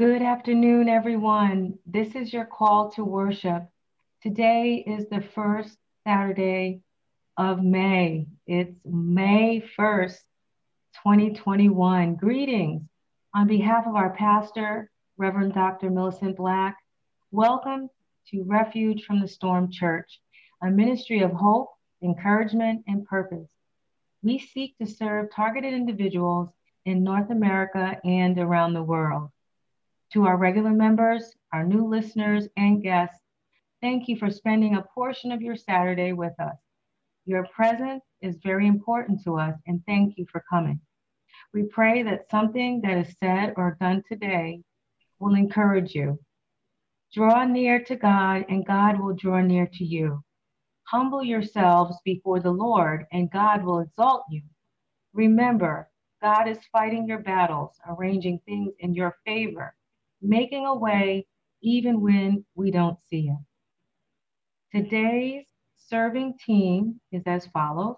Good afternoon, everyone. This is your call to worship. Today is the first Saturday of May. It's May 1st, 2021. Greetings. On behalf of our pastor, Reverend Dr. Millicent Black, welcome to Refuge from the Storm Church, a ministry of hope, encouragement, and purpose. We seek to serve targeted individuals in North America and around the world. To our regular members, our new listeners, and guests, Thank you for spending a portion of your Saturday with us. Your presence is very important to us, and thank you for coming. We pray that something that is said or done today will encourage you. Draw near to God, and God will draw near to you. Humble yourselves before the Lord, and God will exalt you. Remember, God is fighting your battles, arranging things in your favor, making a way even when we don't see it. Today's serving team is as follows.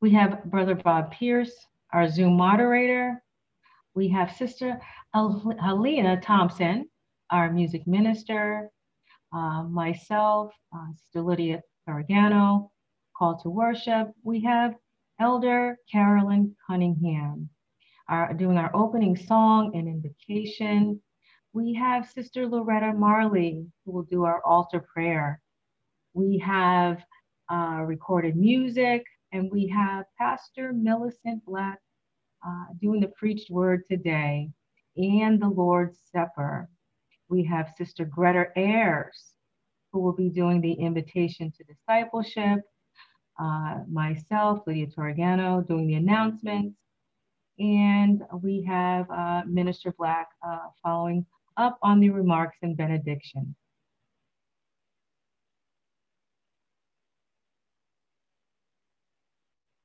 We have Brother Bob Pierce, our Zoom moderator. We have Sister Helena Thompson, our music minister. Uh, myself, uh, Sister Lydia Ferragano, call to worship. We have Elder Carolyn Cunningham, our, doing our opening song and invocation we have Sister Loretta Marley, who will do our altar prayer. We have uh, recorded music, and we have Pastor Millicent Black uh, doing the preached word today and the Lord's Supper. We have Sister Greta Ayers, who will be doing the invitation to discipleship. Uh, myself, Lydia Torregano, doing the announcements. And we have uh, Minister Black uh, following up on the remarks and benediction.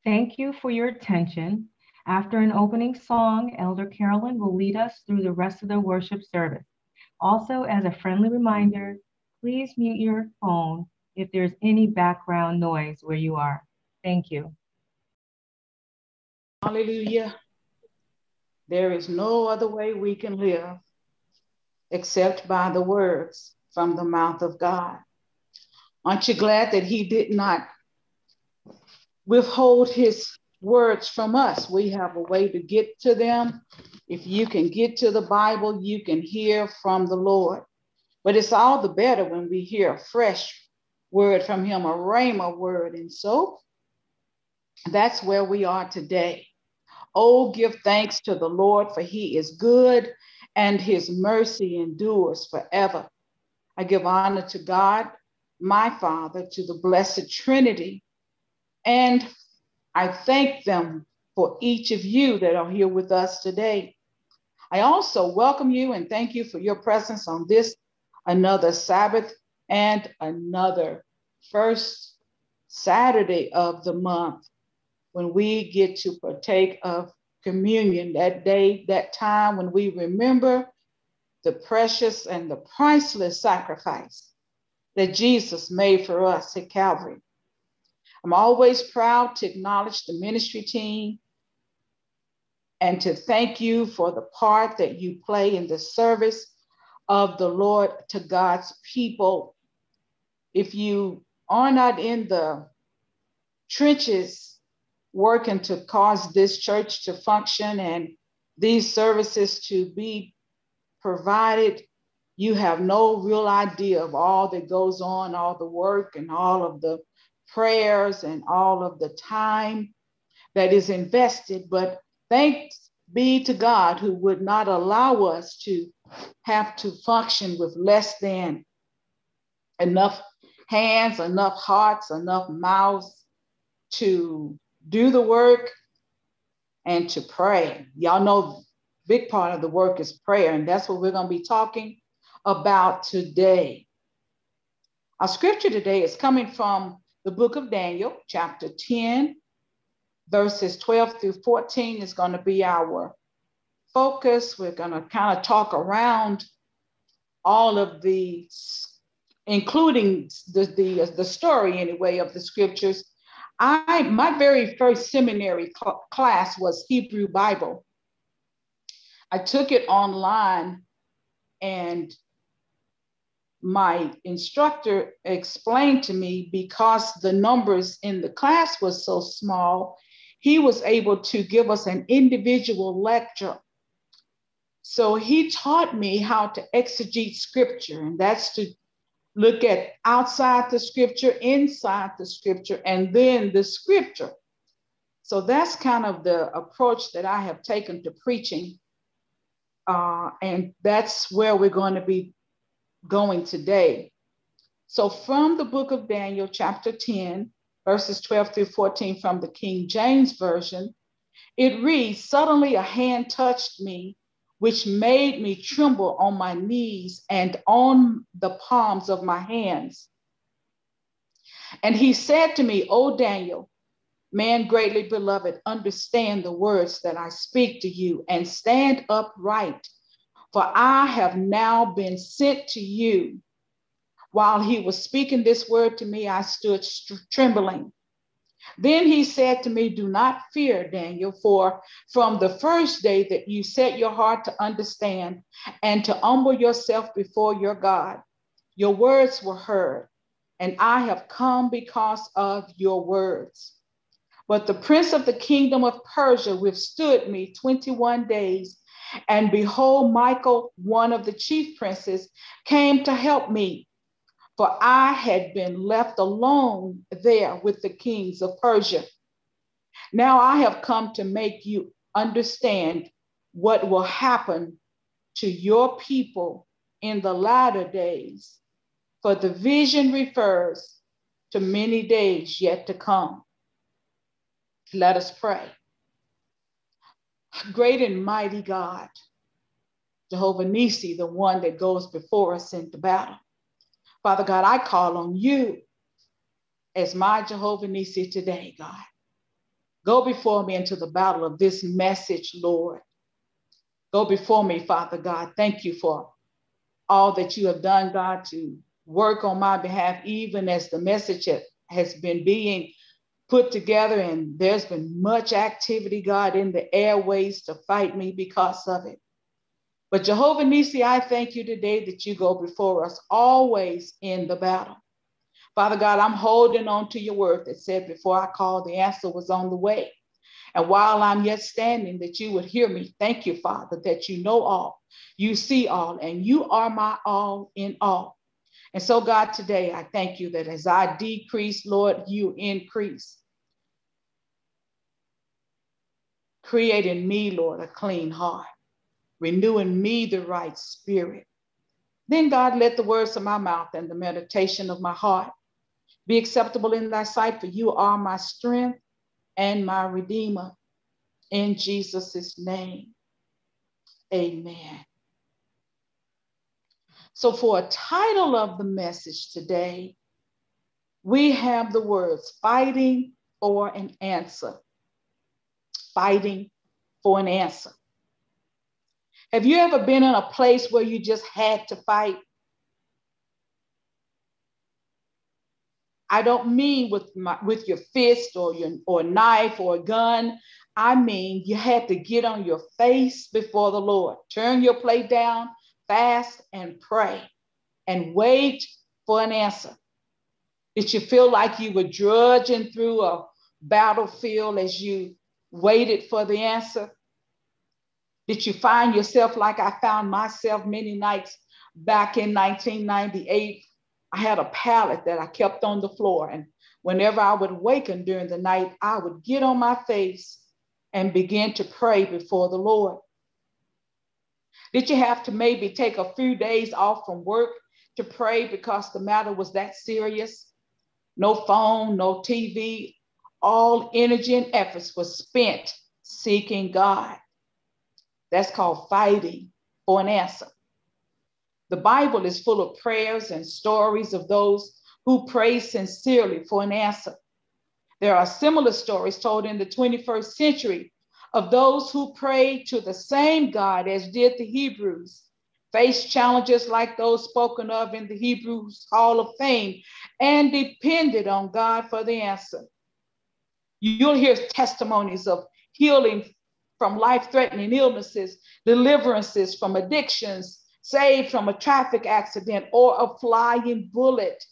Thank you for your attention. After an opening song, Elder Carolyn will lead us through the rest of the worship service. Also, as a friendly reminder, please mute your phone if there's any background noise where you are. Thank you. Hallelujah. There is no other way we can live except by the words from the mouth of God. Aren't you glad that He did not withhold His words from us? We have a way to get to them. If you can get to the Bible, you can hear from the Lord. But it's all the better when we hear a fresh word from Him, a rhema word. And so that's where we are today. Oh, give thanks to the Lord, for He is good and his mercy endures forever. I give honor to God, my Father, to the Blessed Trinity, and I thank them for each of you that are here with us today. I also welcome you and thank you for your presence on this another Sabbath and another first Saturday of the month when we get to partake of communion, that day, that time when we remember the precious and the priceless sacrifice that Jesus made for us at Calvary. I'm always proud to acknowledge the ministry team and to thank you for the part that you play in the service of the Lord to God's people. If you are not in the trenches working to cause this church to function and these services to be provided, you have no real idea of all that goes on, all the work and all of the prayers and all of the time that is invested. But thanks be to God who would not allow us to have to function with less than enough hands, enough hearts, enough mouths to do the work and to pray. Y'all know big part of the work is prayer, and that's what we're going to be talking about today. Our scripture today is coming from the book of Daniel, chapter 10, verses 12 through 14 is going to be our focus. We're going to kind of talk around all of the, including the, the, the story anyway of the scriptures. I my very first seminary cl- class was Hebrew Bible. I took it online and my instructor explained to me because the numbers in the class was so small, he was able to give us an individual lecture. So he taught me how to exegete scripture, and that's to look at outside the scripture, inside the scripture, and then the scripture. So that's kind of the approach that I have taken to preaching. Uh, and that's where we're going to be going today. So, from the book of Daniel, chapter 10, verses 12 through 14 from the King James Version, it reads Suddenly a hand touched me, which made me tremble on my knees and on the palms of my hands. And he said to me, O Daniel, man greatly beloved, understand the words that I speak to you and stand upright for I have now been sent to you. While he was speaking this word to me, I stood trembling. Then he said to me, Do not fear, Daniel, for from the first day that you set your heart to understand and to humble yourself before your God, your words were heard, and I have come because of your words. But the prince of the kingdom of Persia withstood me 21 days and behold, Michael, one of the chief princes, came to help me, for I had been left alone there with the kings of Persia. Now I have come to make you understand what will happen to your people in the latter days, for the vision refers to many days yet to come. Let us pray. Great and mighty God, Jehovah Nisi, the one that goes before us into battle. Father God, I call on you as my Jehovah Nisi today, God. Go before me into the battle of this message, Lord. Go before me, Father God. Thank you for all that you have done, God, to work on my behalf, even as the message has been being put together, and there's been much activity, God, in the airways to fight me because of it. But Jehovah Nisi, I thank you today that you go before us always in the battle. Father God, I'm holding on to your word that said before I called, the answer was on the way. And while I'm yet standing, that you would hear me. Thank you, Father, that you know all, you see all, and you are my all in all. And so, God, today I thank you that as I decrease, Lord, you increase. Create in me, Lord, a clean heart, renewing me the right spirit. Then, God, let the words of my mouth and the meditation of my heart be acceptable in thy sight, for you are my strength and my redeemer. In Jesus' name, amen. So, for a title of the message today, we have the words fighting for an answer fighting for an answer. Have you ever been in a place where you just had to fight? I don't mean with my, with your fist or your or knife or a gun. I mean you had to get on your face before the Lord, turn your plate down, fast and pray, and wait for an answer. Did you feel like you were drudging through a battlefield as you waited for the answer? Did you find yourself like I found myself many nights back in 1998? I had a pallet that I kept on the floor. And whenever I would waken during the night, I would get on my face and begin to pray before the Lord. Did you have to maybe take a few days off from work to pray because the matter was that serious? No phone, no TV, all energy and efforts were spent seeking God. That's called fighting for an answer. The Bible is full of prayers and stories of those who pray sincerely for an answer. There are similar stories told in the 21st century of those who prayed to the same God as did the Hebrews, faced challenges like those spoken of in the Hebrews Hall of Fame, and depended on God for the answer. You'll hear testimonies of healing from life threatening illnesses, deliverances from addictions, saved from a traffic accident or a flying bullet.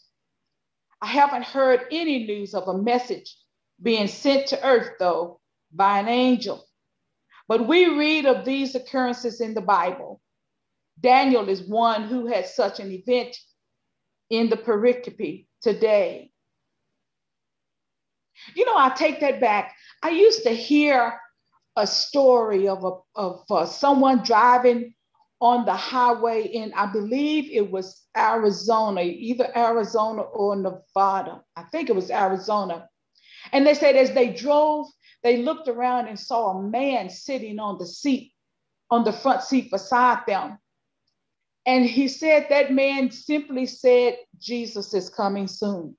I haven't heard any news of a message being sent to earth, though, by an angel. But we read of these occurrences in the Bible. Daniel is one who had such an event in the pericope today. You know, I take that back. I used to hear a story of, a, of uh, someone driving on the highway in, I believe it was Arizona, either Arizona or Nevada. I think it was Arizona. And they said as they drove, they looked around and saw a man sitting on the seat, on the front seat beside them. And he said that man simply said, Jesus is coming soon.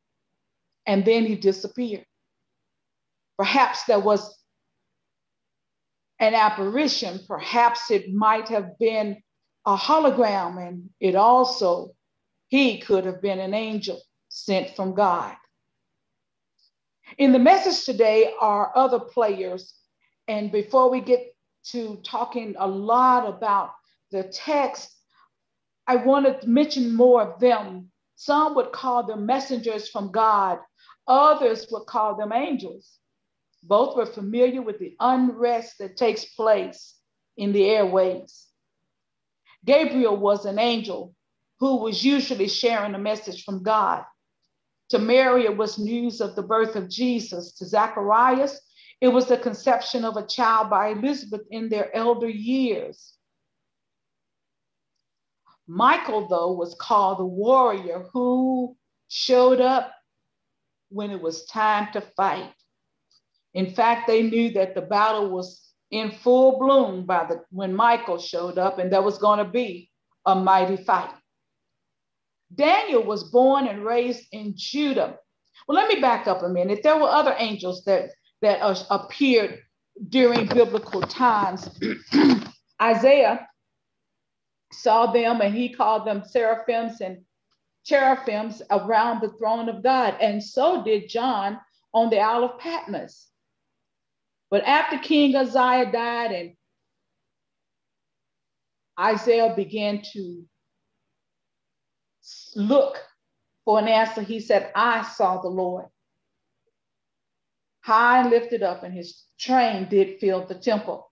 And then he disappeared. Perhaps there was an apparition. Perhaps it might have been a hologram, and it also, he could have been an angel sent from God. In the message today are other players. And before we get to talking a lot about the text, I want to mention more of them. Some would call them messengers from God, others would call them angels. Both were familiar with the unrest that takes place in the airways. Gabriel was an angel who was usually sharing a message from God. To Mary, it was news of the birth of Jesus. To Zacharias, it was the conception of a child by Elizabeth in their elder years. Michael, though, was called the warrior who showed up when it was time to fight. In fact, they knew that the battle was in full bloom by the when Michael showed up, and there was going to be a mighty fight. Daniel was born and raised in Judah. Well, let me back up a minute. There were other angels that that uh, appeared during biblical times. Isaiah saw them and he called them seraphims and cherubim around the throne of God. And so did John on the Isle of Patmos. But after King Uzziah died and Isaiah began to look for an answer, he said, I saw the Lord high and lifted up, and his train did fill the temple.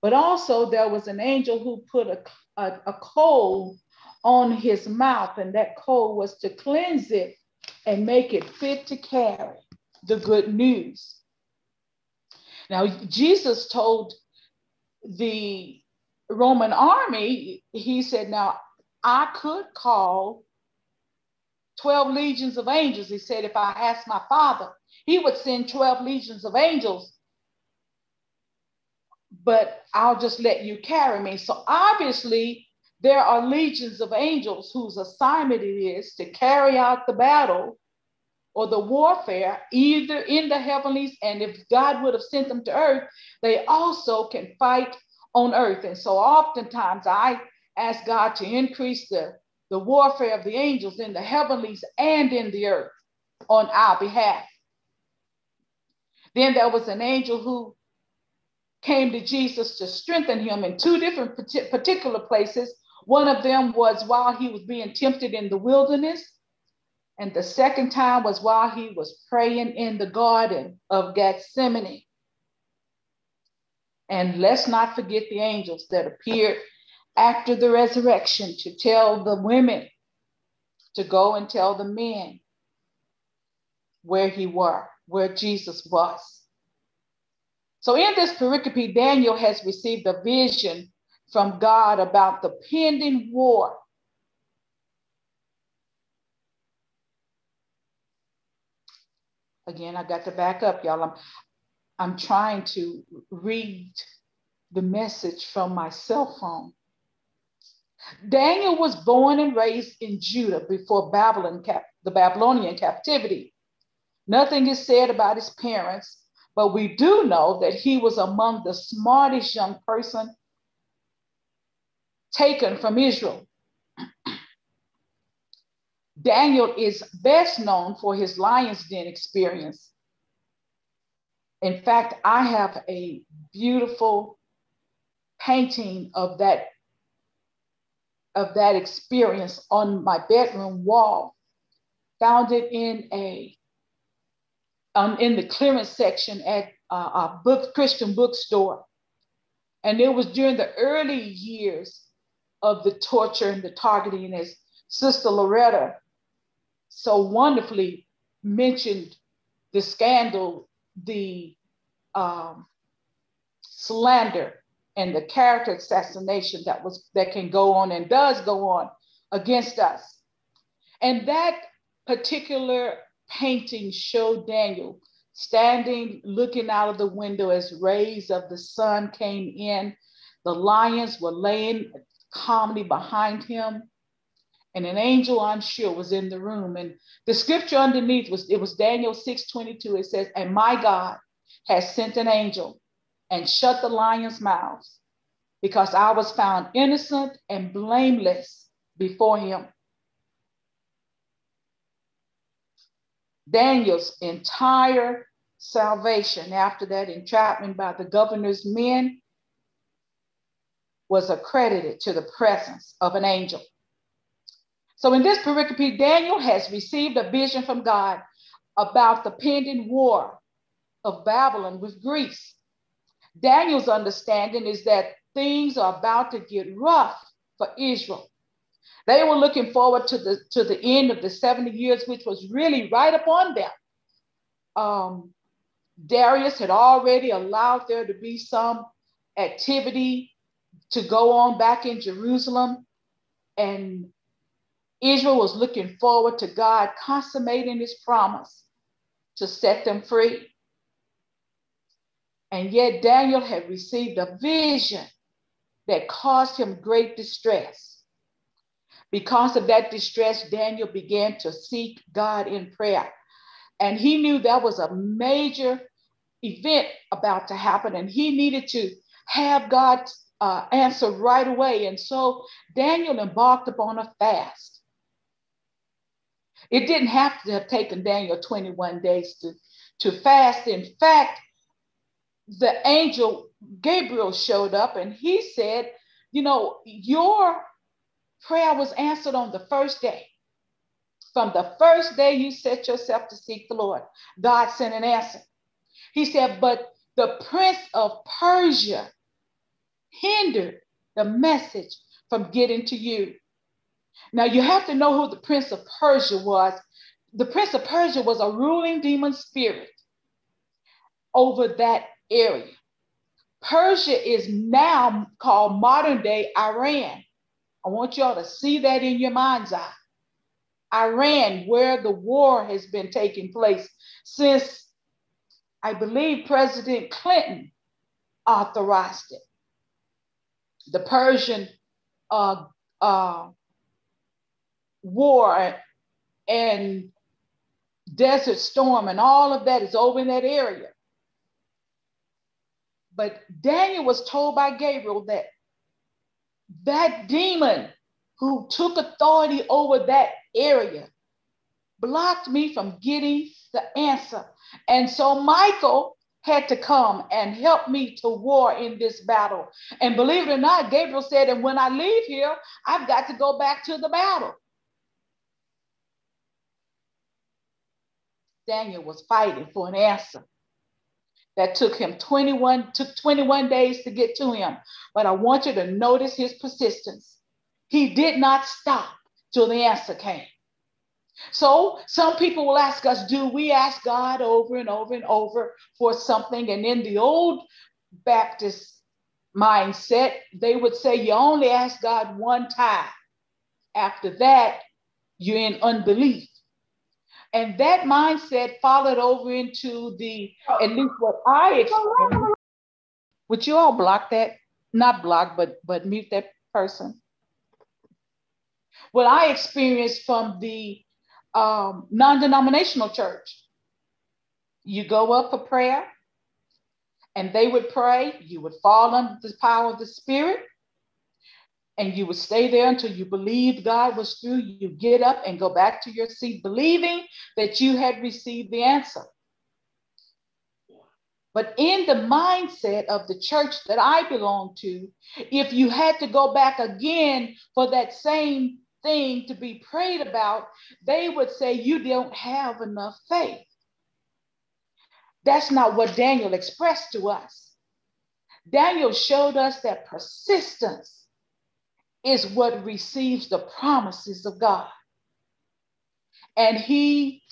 But also, there was an angel who put a, a, a coal on his mouth, and that coal was to cleanse it and make it fit to carry the good news. Now, Jesus told the Roman army, he said, Now, I could call 12 legions of angels. He said, If I asked my father, he would send 12 legions of angels, but I'll just let you carry me. So, obviously, there are legions of angels whose assignment it is to carry out the battle or the warfare, either in the heavenlies, and if God would have sent them to earth, they also can fight on earth. And so oftentimes I ask God to increase the, the warfare of the angels in the heavenlies and in the earth on our behalf. Then there was an angel who came to Jesus to strengthen him in two different particular places. One of them was while he was being tempted in the wilderness, and the second time was while he was praying in the garden of Gethsemane. And let's not forget the angels that appeared after the resurrection to tell the women to go and tell the men where he were, where Jesus was. So in this pericope, Daniel has received a vision from God about the pending war Again, I got to back up, y'all. I'm, I'm trying to read the message from my cell phone. Daniel was born and raised in Judah before Babylon cap- the Babylonian captivity. Nothing is said about his parents, but we do know that he was among the smartest young person taken from Israel. Daniel is best known for his lion's den experience. In fact, I have a beautiful painting of that of that experience on my bedroom wall. Found it in a um, in the clearance section at uh, a book Christian bookstore, and it was during the early years of the torture and the targeting, as Sister Loretta so wonderfully mentioned the scandal, the um, slander, and the character assassination that was that can go on and does go on against us. And that particular painting showed Daniel standing looking out of the window as rays of the sun came in. The lions were laying calmly behind him and an angel i'm sure was in the room. And the scripture underneath was it was daniel 6 22 it says and my god has sent an angel and shut the lions mouths because i was found innocent and blameless before him. Daniel's entire salvation after that entrapment by the governor's men was accredited to the presence of an angel so in this pericope, Daniel has received a vision from God about the pending war of Babylon with Greece. Daniel's understanding is that things are about to get rough for Israel. They were looking forward to the to the end of the 70 years, which was really right upon them. Um, Darius had already allowed there to be some activity to go on back in Jerusalem. And Israel was looking forward to God consummating his promise to set them free. And yet Daniel had received a vision that caused him great distress. Because of that distress, Daniel began to seek God in prayer. And he knew that was a major event about to happen, and he needed to have God uh, answer right away. And so Daniel embarked upon a fast. It didn't have to have taken Daniel 21 days to, to fast. In fact, the angel Gabriel showed up and he said, You know, your prayer was answered on the first day. From the first day you set yourself to seek the Lord, God sent an answer. He said, But the prince of Persia hindered the message from getting to you. Now you have to know who the prince of Persia was. The prince of Persia was a ruling demon spirit over that area. Persia is now called modern day Iran. I want y'all to see that in your mind's eye. Iran, where the war has been taking place since I believe President Clinton authorized it. The Persian uh, uh, war and desert storm and all of that is over in that area. But Daniel was told by Gabriel that that demon who took authority over that area blocked me from getting the answer. And so Michael had to come and help me to war in this battle. And believe it or not, Gabriel said, and when I leave here, I've got to go back to the battle. Daniel was fighting for an answer. That took him 21, took 21 days to get to him. But I want you to notice his persistence. He did not stop till the answer came. So some people will ask us, do we ask God over and over and over for something? And in the old Baptist mindset, they would say you only ask God one time. After that, you're in unbelief. And that mindset followed over into the, at least what I experienced. Would you all block that? Not block, but but mute that person. What I experienced from the um, non-denominational church. You go up for prayer, and they would pray. You would fall under the power of the Spirit, and you would stay there until you believed God was through. You get up and go back to your seat, believing that you had received the answer. But in the mindset of the church that I belong to, if you had to go back again for that same thing to be prayed about, they would say, You don't have enough faith. That's not what Daniel expressed to us. Daniel showed us that persistence is what receives the promises of God. And he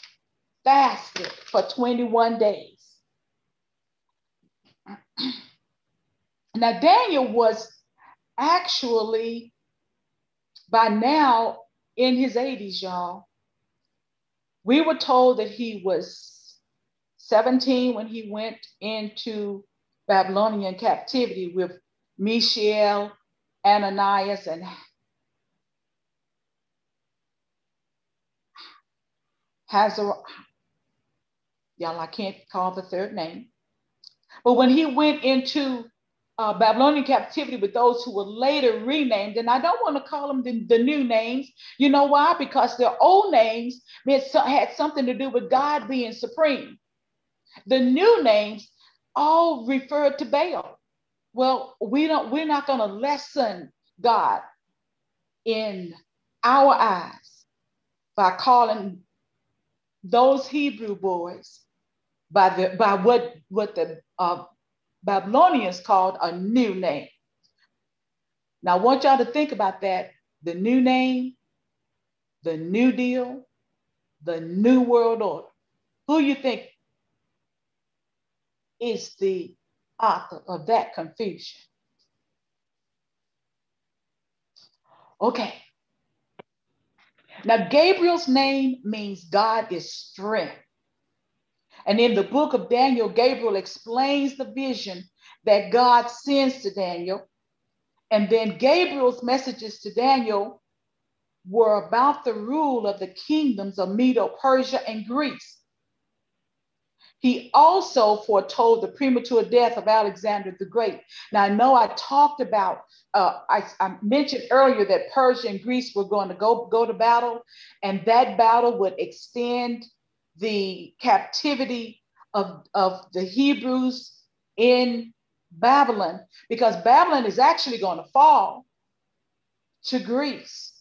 fasted for 21 days. now, Daniel was actually by now in his 80s, y'all. We were told that he was 17 when he went into Babylonian captivity with Mishael, Ananias, and Hazar. Y'all, I can't call the third name. But when he went into uh, Babylonian captivity with those who were later renamed. And I don't want to call them the, the new names. You know why? Because their old names had something to do with God being supreme. The new names all referred to Baal. Well, we don't, we're not going to lessen God in our eyes by calling those Hebrew boys by the by what what the uh, Babylonians called a new name. Now, I want y'all to think about that the new name, the new deal, the new world order. Who you think is the author of that confusion? Okay. Now, Gabriel's name means God is strength. And in the book of Daniel, Gabriel explains the vision that God sends to Daniel. And then Gabriel's messages to Daniel were about the rule of the kingdoms of Medo, Persia, and Greece. He also foretold the premature death of Alexander the Great. Now, I know I talked about, uh, I, I, mentioned earlier that Persia and Greece were going to go, go to battle, and that battle would extend the captivity of, of the Hebrews in Babylon, because Babylon is actually going to fall to Greece.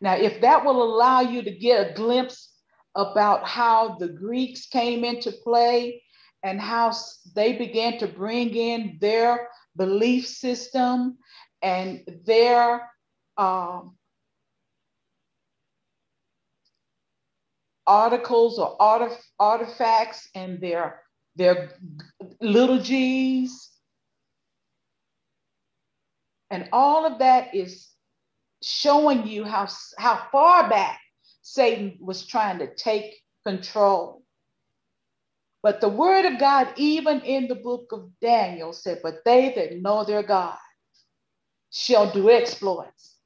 Now, if that will allow you to get a glimpse about how the Greeks came into play and how they began to bring in their belief system and their um, articles or artif- artifacts and their, their little g's. And all of that is showing you how, how far back Satan was trying to take control. But the word of God, even in the book of Daniel, said, But they that know their God shall do exploits.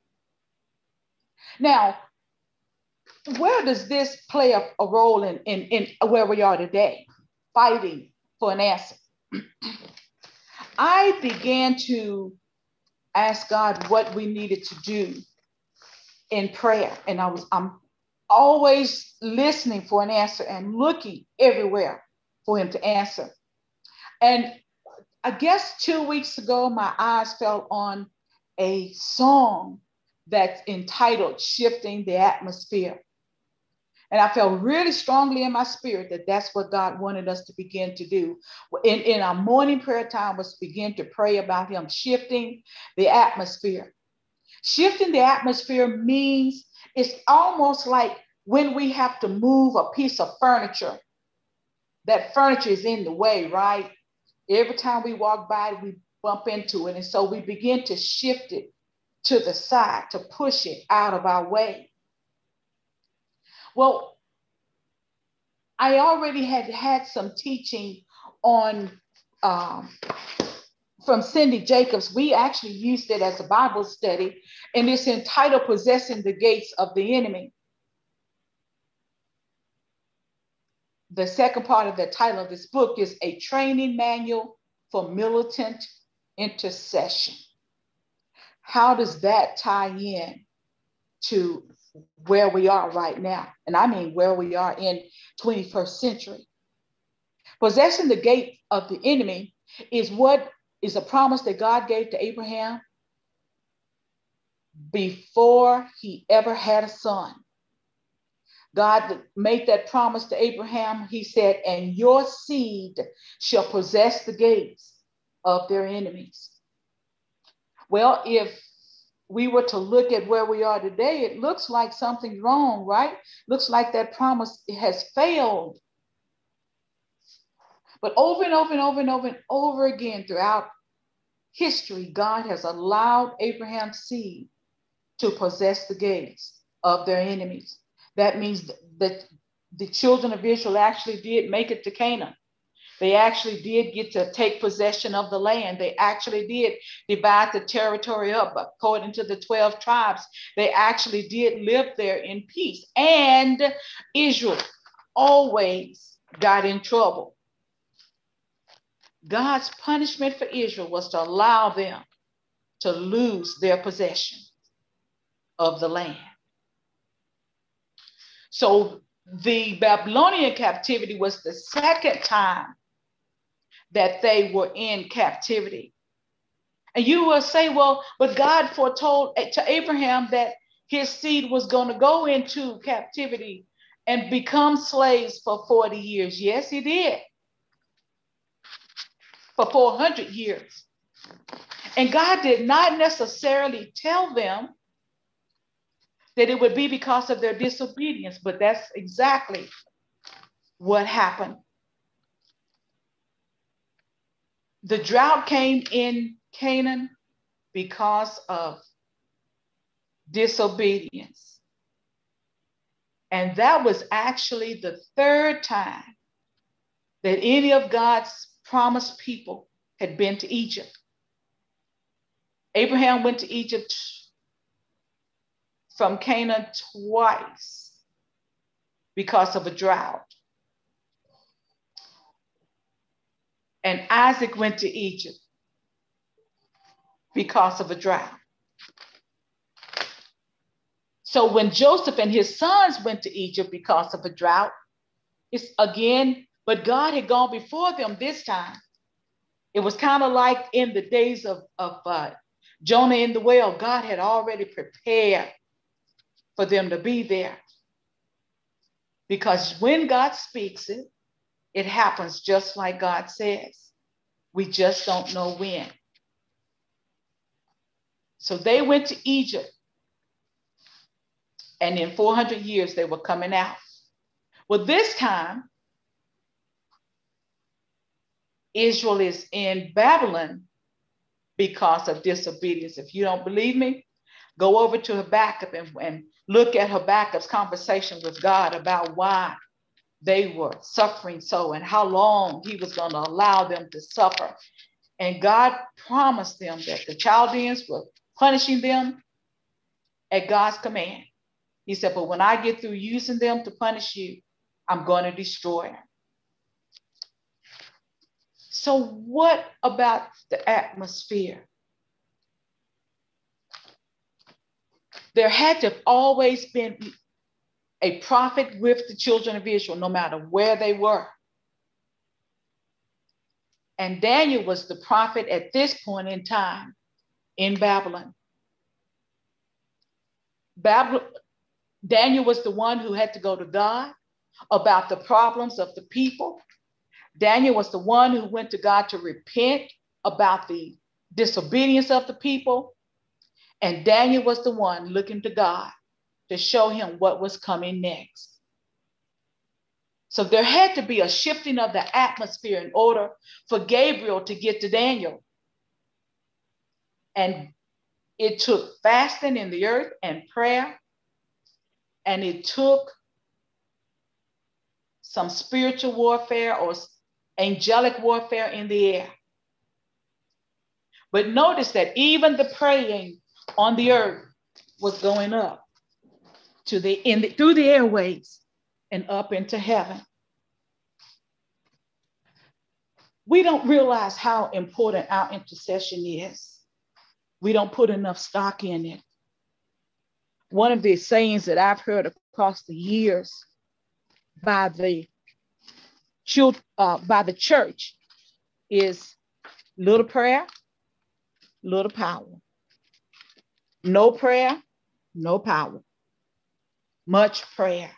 Now, where does this play a, a role in, in, in where we are today, fighting for an answer? I began to ask God what we needed to do in prayer, and I was I'm always listening for an answer and looking everywhere for Him to answer. And I guess two weeks ago, my eyes fell on a song that's entitled "Shifting the Atmosphere." And I felt really strongly in my spirit that that's what God wanted us to begin to do. In, in our morning prayer time was begin to pray about him shifting the atmosphere. Shifting the atmosphere means it's almost like when we have to move a piece of furniture, that furniture is in the way, right? Every time we walk by, we bump into it. And so we begin to shift it to the side, to push it out of our way. Well, I already had had some teaching on um, from Cindy Jacobs. We actually used it as a Bible study, and it's entitled Possessing the Gates of the Enemy. The second part of the title of this book is A Training Manual for Militant Intercession. How does that tie in to where we are right now? And I mean where we are in 21st century. Possessing the gate of the enemy is what is a promise that God gave to Abraham before he ever had a son. God made that promise to Abraham. He said, and your seed shall possess the gates of their enemies. Well, if we were to look at where we are today, it looks like something's wrong, right? Looks like that promise has failed. But over and over and over and over and over again throughout history, God has allowed Abraham's seed to possess the gates of their enemies. That means that the children of Israel actually did make it to Canaan. They actually did get to take possession of the land. They actually did divide the territory up according to the 12 tribes. They actually did live there in peace. And Israel always got in trouble God's punishment for Israel was to allow them to lose their possession of the land. So the Babylonian captivity was the second time that they were in captivity. And you will say, well, but God foretold to Abraham that his seed was going to go into captivity and become slaves for 40 years. Yes, he did for 400 years. And God did not necessarily tell them that it would be because of their disobedience, but that's exactly what happened. The drought came in Canaan because of disobedience. And that was actually the third time that any of God's promised people had been to Egypt. Abraham went to Egypt from Canaan twice because of a drought. And Isaac went to Egypt because of a drought. So when Joseph and his sons went to Egypt because of a drought, it's again but God had gone before them this time. It was kind of like in the days of, of uh, Jonah in the well, God had already prepared for them to be there. Because when God speaks it, it happens just like God says. We just don't know when. So they went to Egypt. And in 400 years, they were coming out. Well, this time, Israel is in Babylon because of disobedience. If you don't believe me, go over to Habakkuk and, and look at Habakkuk's conversation with God about why they were suffering so and how long he was going to allow them to suffer. And God promised them that the Chaldeans were punishing them at God's command. He said, But when I get through using them to punish you, I'm going to destroy them. So, what about the atmosphere? There had to have always been a prophet with the children of Israel, no matter where they were. And Daniel was the prophet at this point in time in Babylon. Babylon Daniel was the one who had to go to God about the problems of the people. Daniel was the one who went to God to repent about the disobedience of the people. And Daniel was the one looking to God to show him what was coming next. So there had to be a shifting of the atmosphere in order for Gabriel to get to Daniel. And it took fasting in the earth and prayer, and it took some spiritual warfare or angelic warfare in the air. But notice that even the praying on the earth was going up to the in the, through the airways and up into heaven. We don't realize how important our intercession is. We don't put enough stock in it. One of the sayings that I've heard across the years by the uh, by the church is little prayer, little power. No prayer, no power. Much prayer,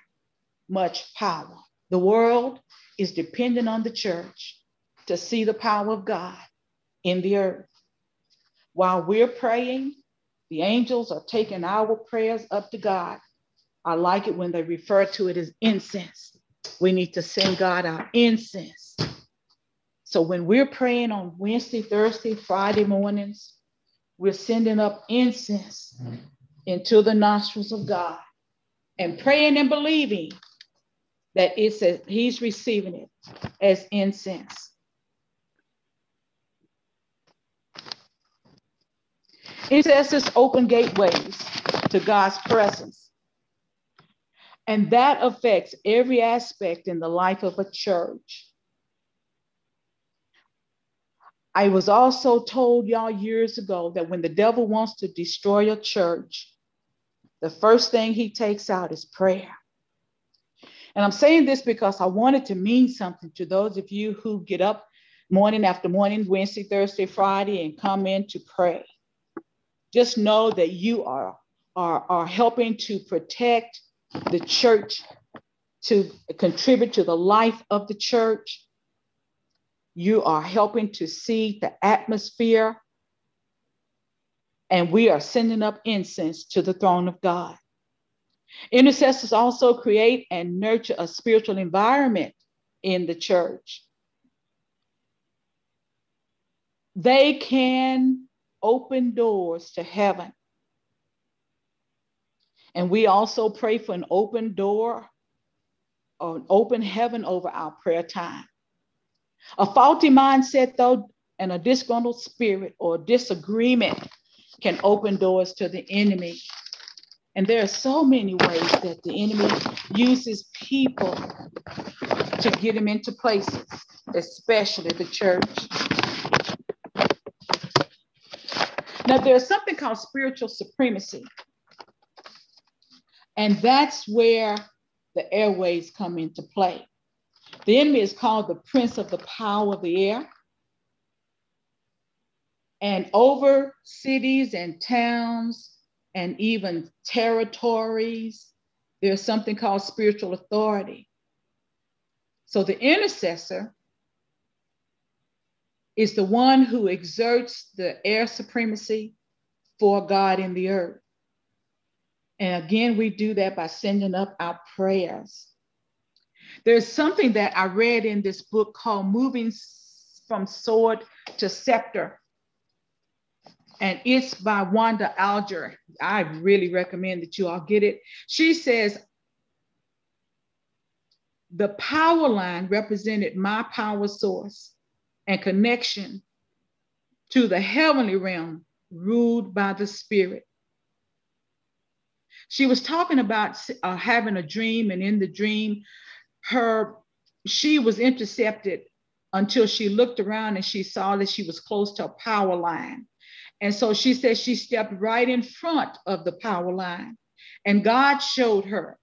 much power. The world is dependent on the church to see the power of God in the earth. While we're praying, the angels are taking our prayers up to God. I like it when they refer to it as incense. We need to send God our incense. So when we're praying on Wednesday, Thursday, Friday mornings, we're sending up incense into the nostrils of God and praying and believing that it's a, he's receiving it as incense. Intercessors open gateways to God's presence. And that affects every aspect in the life of a church. I was also told y'all years ago that when the devil wants to destroy a church, the first thing he takes out is prayer. And I'm saying this because I wanted to mean something to those of you who get up morning after morning, Wednesday, Thursday, Friday, and come in to pray. Just know that you are, are, are helping to protect the church, to contribute to the life of the church. You are helping to see the atmosphere. And we are sending up incense to the throne of God. Intercessors also create and nurture a spiritual environment in the church. They can open doors to heaven. And we also pray for an open door or an open heaven over our prayer time. A faulty mindset, though, and a disgruntled spirit or disagreement can open doors to the enemy. And there are so many ways that the enemy uses people to get him into places, especially the church. Now, there's something called spiritual supremacy. And that's where the airways come into play. The enemy is called the prince of the power of the air. And over cities and towns and even territories, there's something called spiritual authority. So the intercessor is the one who exerts the air supremacy for God in the earth. And again, we do that by sending up our prayers. There's something that I read in this book called Moving from Sword to Scepter. And it's by Wanda Alger. I really recommend that you all get it. She says, the power line represented my power source and connection to the heavenly realm ruled by the Spirit. She was talking about uh, having a dream, and in the dream, her she was intercepted until she looked around and she saw that she was close to a power line. And so she said she stepped right in front of the power line. And God showed her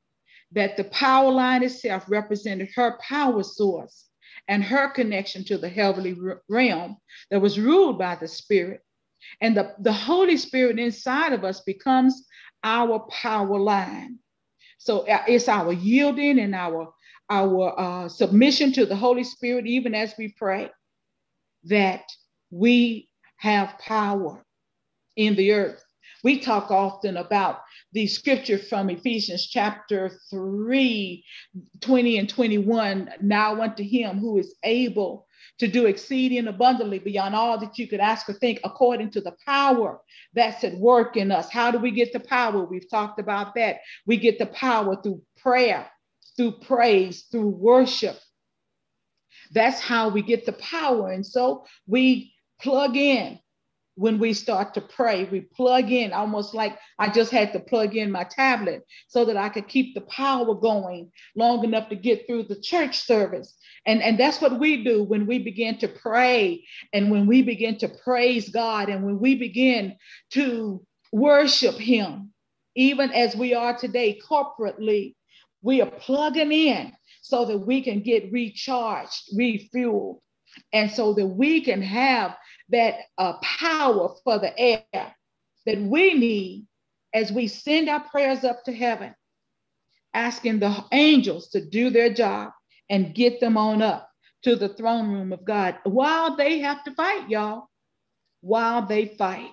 that the power line itself represented her power source and her connection to the heavenly realm that was ruled by the Spirit. And the, the Holy Spirit inside of us becomes our power line. So uh, it's our yielding and our, our uh, submission to the Holy Spirit, even as we pray, that we have power in the earth. We talk often about the scripture from Ephesians chapter 3, 20 and 21. Now unto him who is able to do exceeding abundantly beyond all that you could ask or think, according to the power that's at work in us. How do we get the power? We've talked about that. We get the power through prayer, through praise, through worship. That's how we get the power. And so we plug in when we start to pray. We plug in almost like I just had to plug in my tablet so that I could keep the power going long enough to get through the church service. And, and that's what we do when we begin to pray and when we begin to praise God and when we begin to worship Him, even as we are today corporately. We are plugging in so that we can get recharged, refueled, and so that we can have that uh, power for the air that we need as we send our prayers up to heaven, asking the angels to do their job and get them on up to the throne room of God while they have to fight, y'all, while they fight.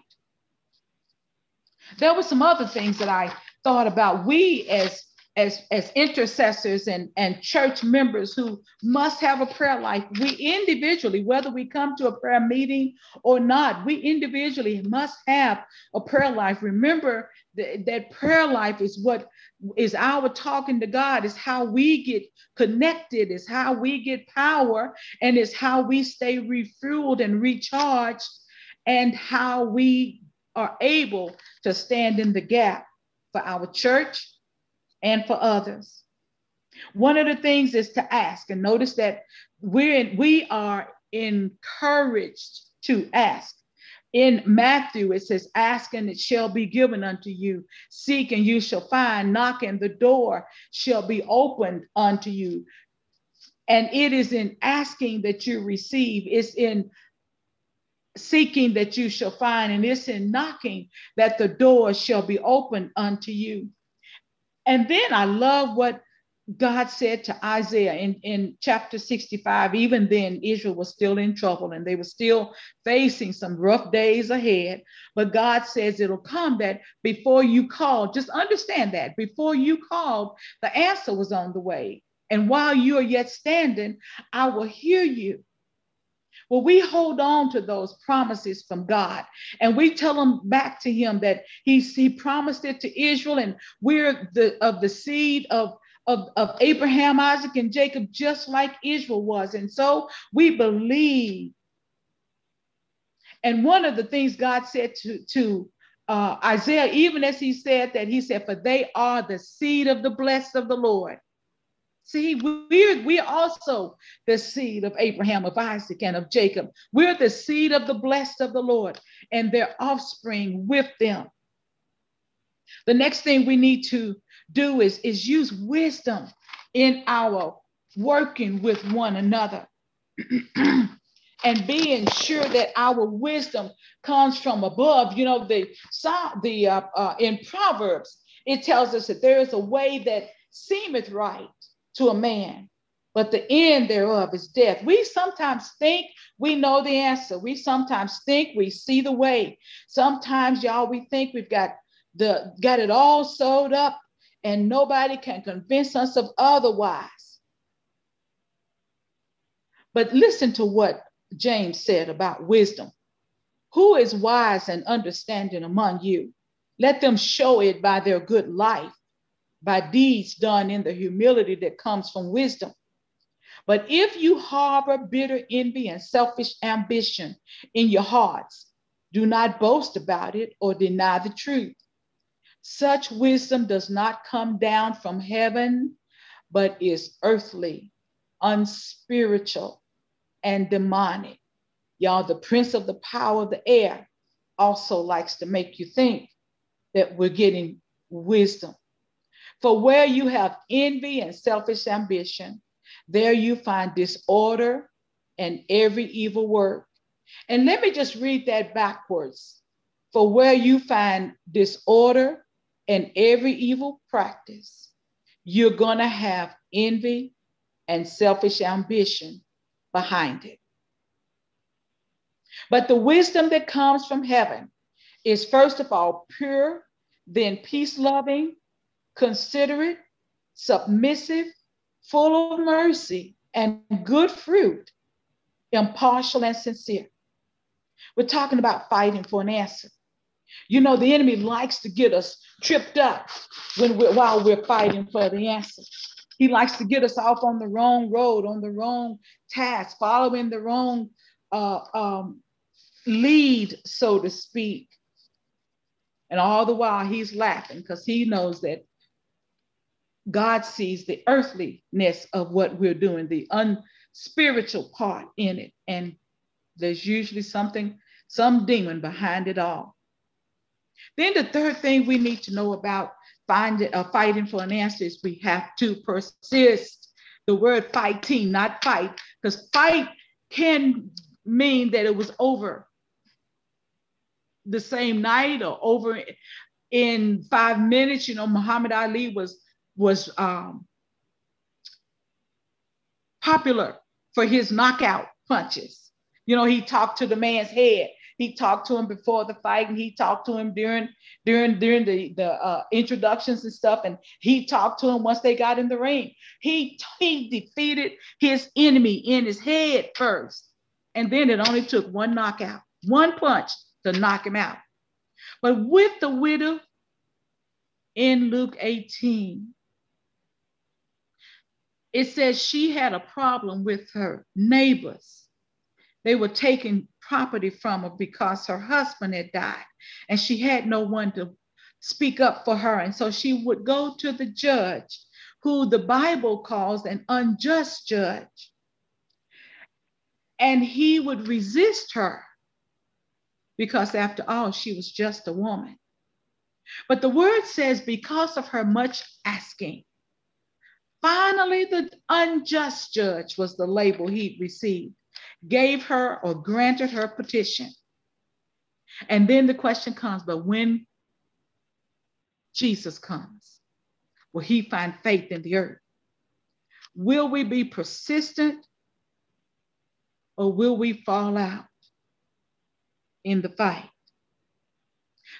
There were some other things that I thought about. We as as, as intercessors and, and church members who must have a prayer life, we individually, whether we come to a prayer meeting or not, we individually must have a prayer life. Remember that, that prayer life is what is our talking to God, is how we get connected, is how we get power, and is how we stay refueled and recharged, and how we are able to stand in the gap for our church and for others. One of the things is to ask, and notice that we're in, we are encouraged to ask. In Matthew, it says, Ask and it shall be given unto you. Seek and you shall find. Knock and the door shall be opened unto you. And it is in asking that you receive, it's in seeking that you shall find, and it's in knocking that the door shall be opened unto you. And then I love what God said to Isaiah in, in chapter 65. Even then, Israel was still in trouble and they were still facing some rough days ahead. But God says it'll come that before you call, just understand that before you called, the answer was on the way. And while you are yet standing, I will hear you. Well, we hold on to those promises from God and we tell them back to him that he's, he promised it to Israel and we're the, of the seed of, of, of Abraham, Isaac, and Jacob, just like Israel was. And so we believe. And one of the things God said to, to uh, Isaiah, even as he said that, he said, For they are the seed of the blessed of the Lord. See, we're, we're also the seed of Abraham, of Isaac, and of Jacob. We're the seed of the blessed of the Lord and their offspring with them. The next thing we need to do is, is use wisdom in our working with one another. and being sure that our wisdom comes from above. You know, the the uh, uh, in Proverbs it tells us that there is a way that seemeth right, to a man, but the end thereof is death. We sometimes think we know the answer. We sometimes think we see the way. Sometimes, y'all, we think we've got the got it all sewed up and nobody can convince us of otherwise. But listen to what James said about wisdom. Who is wise and understanding among you? Let them show it by their good life by deeds done in the humility that comes from wisdom. But if you harbor bitter envy and selfish ambition in your hearts, do not boast about it or deny the truth. Such wisdom does not come down from heaven, but is earthly, unspiritual, and demonic. Y'all, the prince of the power of the air also likes to make you think that we're getting wisdom. For where you have envy and selfish ambition, there you find disorder and every evil work. And let me just read that backwards. For where you find disorder and every evil practice, you're going to have envy and selfish ambition behind it. But the wisdom that comes from heaven is, first of all, pure, then peace loving, considerate, submissive, full of mercy and good fruit, impartial and sincere. We're talking about fighting for an answer. You know, the enemy likes to get us tripped up when we're, while we're fighting for the answer. He likes to get us off on the wrong road, on the wrong task, following the wrong uh, um, lead, so to speak. And all the while he's laughing because he knows that God sees the earthliness of what we're doing, the unspiritual part in it. And there's usually something, some demon behind it all. Then the third thing we need to know about finding, uh, fighting for an answer is we have to persist. The word fighting, not fight, because fight can mean that it was over the same night or over in five minutes. You know, Muhammad Ali was was um, popular for his knockout punches. You know, he talked to the man's head. He talked to him before the fight, and he talked to him during during during the the uh, introductions and stuff. And he talked to him once they got in the ring. He he defeated his enemy in his head first, and then it only took one knockout, one punch to knock him out. But with the widow in Luke 18, it says she had a problem with her neighbors. They were taking property from her because her husband had died and she had no one to speak up for her. And so she would go to the judge, who the Bible calls an unjust judge. And he would resist her because, after all, she was just a woman. But the word says, because of her much asking, Finally, the unjust judge was the label he received, gave her or granted her petition. And then the question comes, but when Jesus comes, will he find faith in the earth? Will we be persistent or will we fall out in the fight?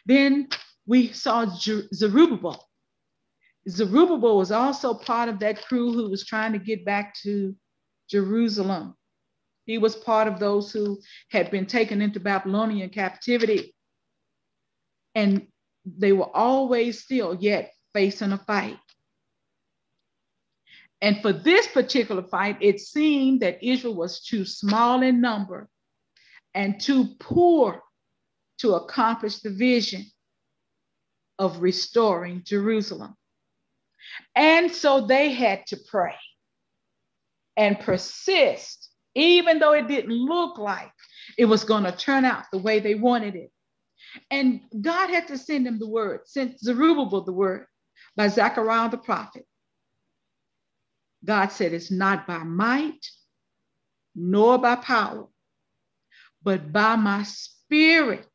Then we saw Zerubbabel Zerubbabel was also part of that crew who was trying to get back to Jerusalem. He was part of those who had been taken into Babylonian captivity. And they were always still yet facing a fight. And for this particular fight, it seemed that Israel was too small in number and too poor to accomplish the vision of restoring Jerusalem. And so they had to pray and persist, even though it didn't look like it was going to turn out the way they wanted it. And God had to send him the word, sent Zerubbabel the word by Zechariah the prophet. God said, It's not by might nor by power, but by my spirit.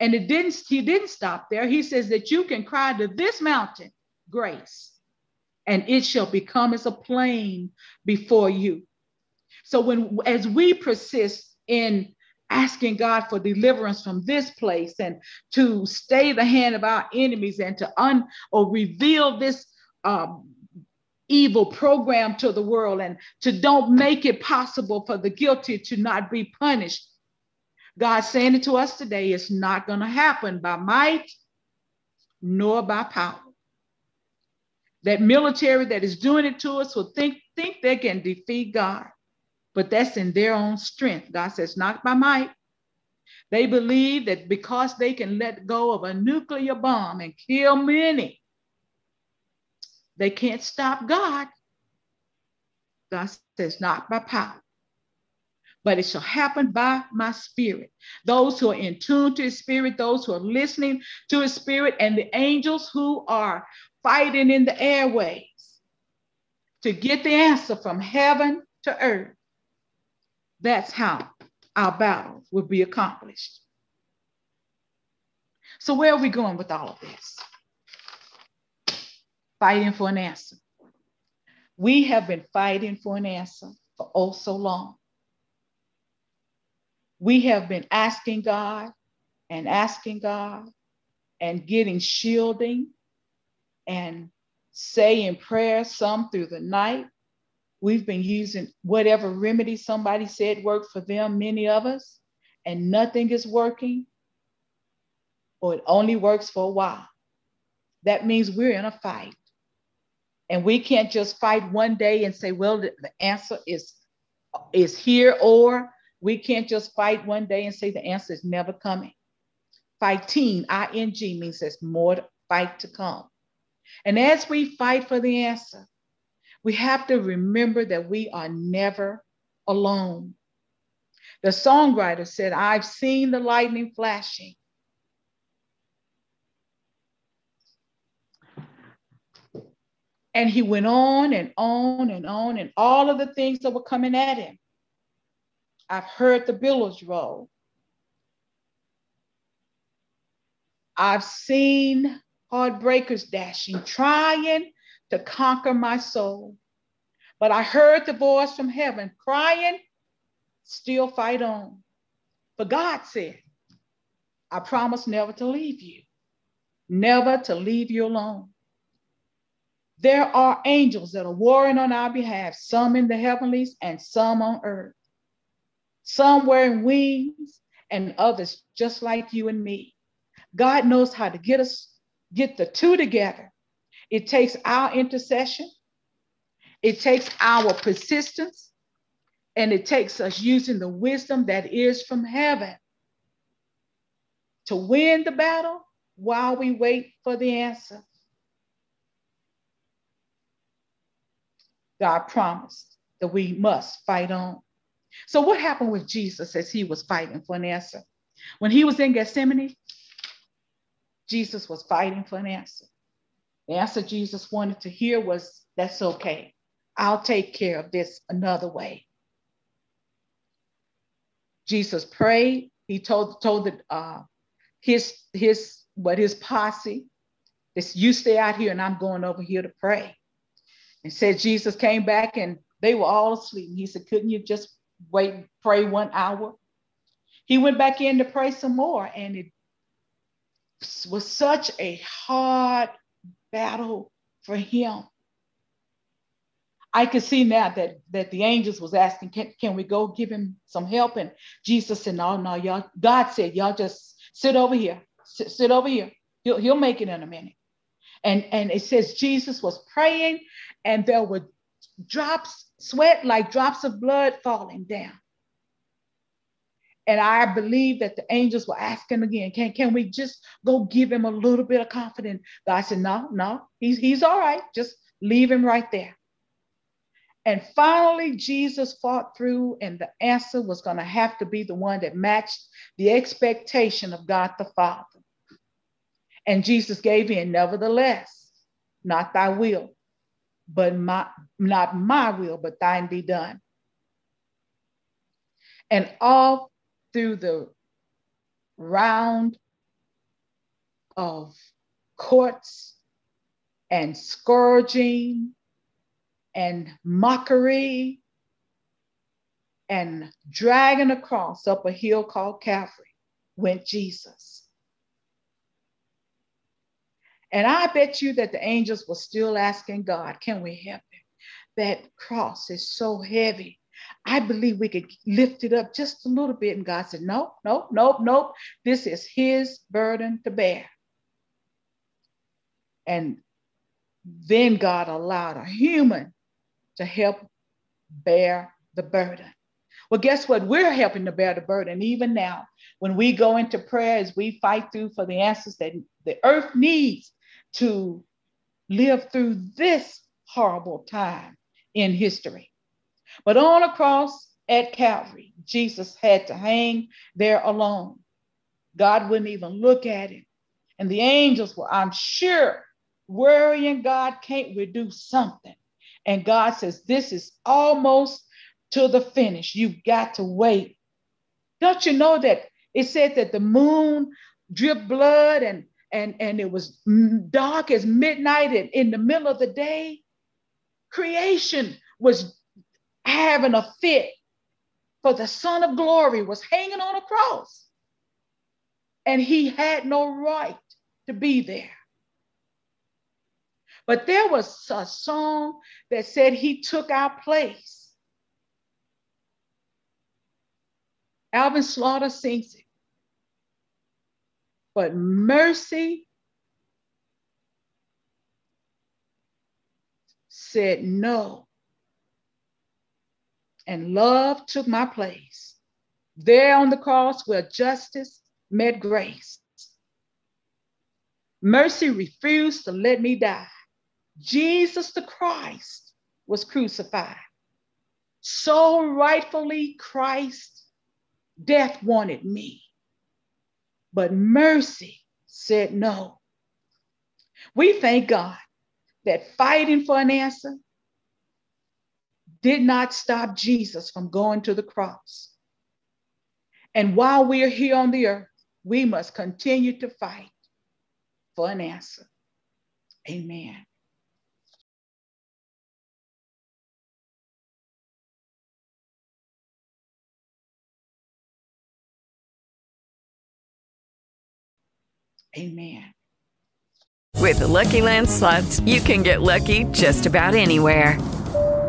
And it didn't, he didn't stop there. He says that you can cry to this mountain grace, and it shall become as a plain before you. So when as we persist in asking God for deliverance from this place and to stay the hand of our enemies and to un or reveal this um, evil program to the world and to don't make it possible for the guilty to not be punished. God saying it to us today, it's not going to happen by might nor by power that military that is doing it to us will think, think they can defeat God, but that's in their own strength. God says, not by might. They believe that because they can let go of a nuclear bomb and kill many, they can't stop God. God says, not by power, but it shall happen by my spirit. Those who are in tune to his spirit, those who are listening to his spirit, and the angels who are fighting in the airways to get the answer from heaven to earth. That's how our battle will be accomplished. So, where are we going with all of this? Fighting for an answer. We have been fighting for an answer for oh so long. We have been asking God and asking God and getting shielding and say in prayer some through the night. We've been using whatever remedy somebody said worked for them, many of us, and nothing is working, or it only works for a while. That means we're in a fight. And we can't just fight one day and say, well, the, answer is, is here, or we can't just fight one day and say the answer is never coming. Fighting, I-N-G, means there's more fight to come. And as we fight for the answer, we have to remember that we are never alone. The songwriter said, I've seen the lightning flashing. And he went on and on and on, and all of the things that were coming at him. I've heard the billows roll. I've seen heartbreakers dashing, trying to conquer my soul. But I heard the voice from heaven crying, still fight on. For God said, I promise never to leave you, never to leave you alone. There are angels that are warring on our behalf, some in the heavenlies and some on earth, some wearing wings and others just like you and me. God knows how to get us, get the two together. It takes our intercession, it takes our persistence, and it takes us using the wisdom that is from heaven to win the battle while we wait for the answer. God promised that we must fight on. So, what happened with Jesus as he was fighting for an answer? When he was in Gethsemane, Jesus was fighting for an answer. The answer Jesus wanted to hear was, That's okay. I'll take care of this another way. Jesus prayed. He told told the, uh, his his what his posse, this you stay out here and I'm going over here to pray. And said Jesus came back and they were all asleep. And he said, couldn't you just wait, pray one hour? He went back in to pray some more, and it was such a hard battle for him. I could see now that, that the angels was asking, can, can we go give him some help? And Jesus said, no, no, y'all, God said, y'all just sit over here, sit, sit over here. He'll, he'll make it in a minute. And, and it says Jesus was praying and there were drops, sweat like drops of blood falling down. And I believe that the angels were asking again, can, can we just go give him a little bit of confidence? God said, no, no, he's, he's all right. Just leave him right there. And finally, Jesus fought through, and the answer was going to have to be the one that matched the expectation of God the Father. And Jesus gave in, nevertheless, not thy will, but my, not my will, but thine be done. And all through the round of courts and scourging and mockery and dragging a cross up a hill called Calvary went Jesus. And I bet you that the angels were still asking God, can we help him? That cross is so heavy. I believe we could lift it up just a little bit. And God said, Nope, nope, nope, nope. This is his burden to bear. And then God allowed a human to help bear the burden. Well, guess what? We're helping to bear the burden even now. When we go into prayer, as we fight through for the answers that the earth needs to live through this horrible time in history. But on a cross at Calvary, Jesus had to hang there alone. God wouldn't even look at him. And the angels were, I'm sure, worrying God, can't we do something? And God says, This is almost to the finish. You've got to wait. Don't you know that it said that the moon dripped blood and and, and it was dark as midnight and in the middle of the day? Creation was having a fit for the Son of Glory was hanging on a cross. And he had no right to be there. But there was a song that said he took our place. Alvin Slaughter sings it. But mercy said no. And love took my place. There on the cross where justice met grace. Mercy refused to let me die. Jesus the Christ was crucified. So rightfully, Christ, death wanted me. But mercy said no. We thank God that fighting for an answer did not stop Jesus from going to the cross. And while we are here on the earth, we must continue to fight for an answer. Amen. Amen. With the Lucky Land slots, you can get lucky just about anywhere.